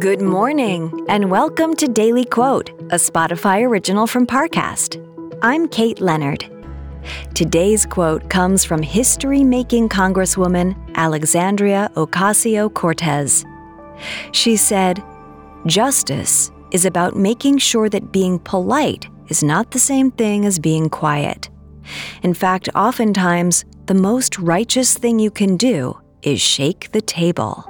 Good morning, and welcome to Daily Quote, a Spotify original from Parcast. I'm Kate Leonard. Today's quote comes from history making Congresswoman Alexandria Ocasio Cortez. She said, Justice is about making sure that being polite is not the same thing as being quiet. In fact, oftentimes, the most righteous thing you can do is shake the table.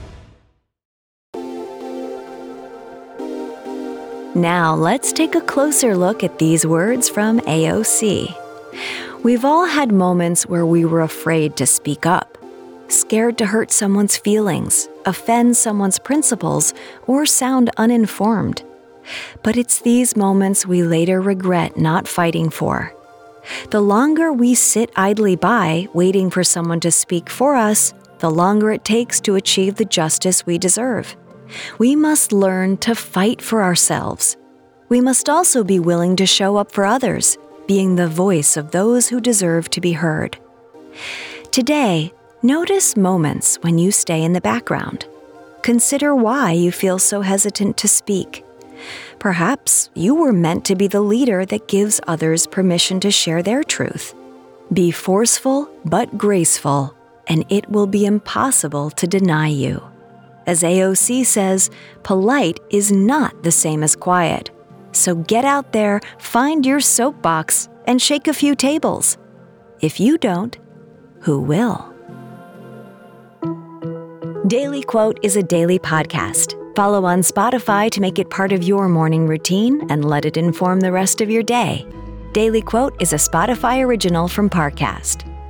Now, let's take a closer look at these words from AOC. We've all had moments where we were afraid to speak up, scared to hurt someone's feelings, offend someone's principles, or sound uninformed. But it's these moments we later regret not fighting for. The longer we sit idly by, waiting for someone to speak for us, the longer it takes to achieve the justice we deserve. We must learn to fight for ourselves. We must also be willing to show up for others, being the voice of those who deserve to be heard. Today, notice moments when you stay in the background. Consider why you feel so hesitant to speak. Perhaps you were meant to be the leader that gives others permission to share their truth. Be forceful but graceful, and it will be impossible to deny you. As AOC says, polite is not the same as quiet. So get out there, find your soapbox, and shake a few tables. If you don't, who will? Daily Quote is a daily podcast. Follow on Spotify to make it part of your morning routine and let it inform the rest of your day. Daily Quote is a Spotify original from Parcast.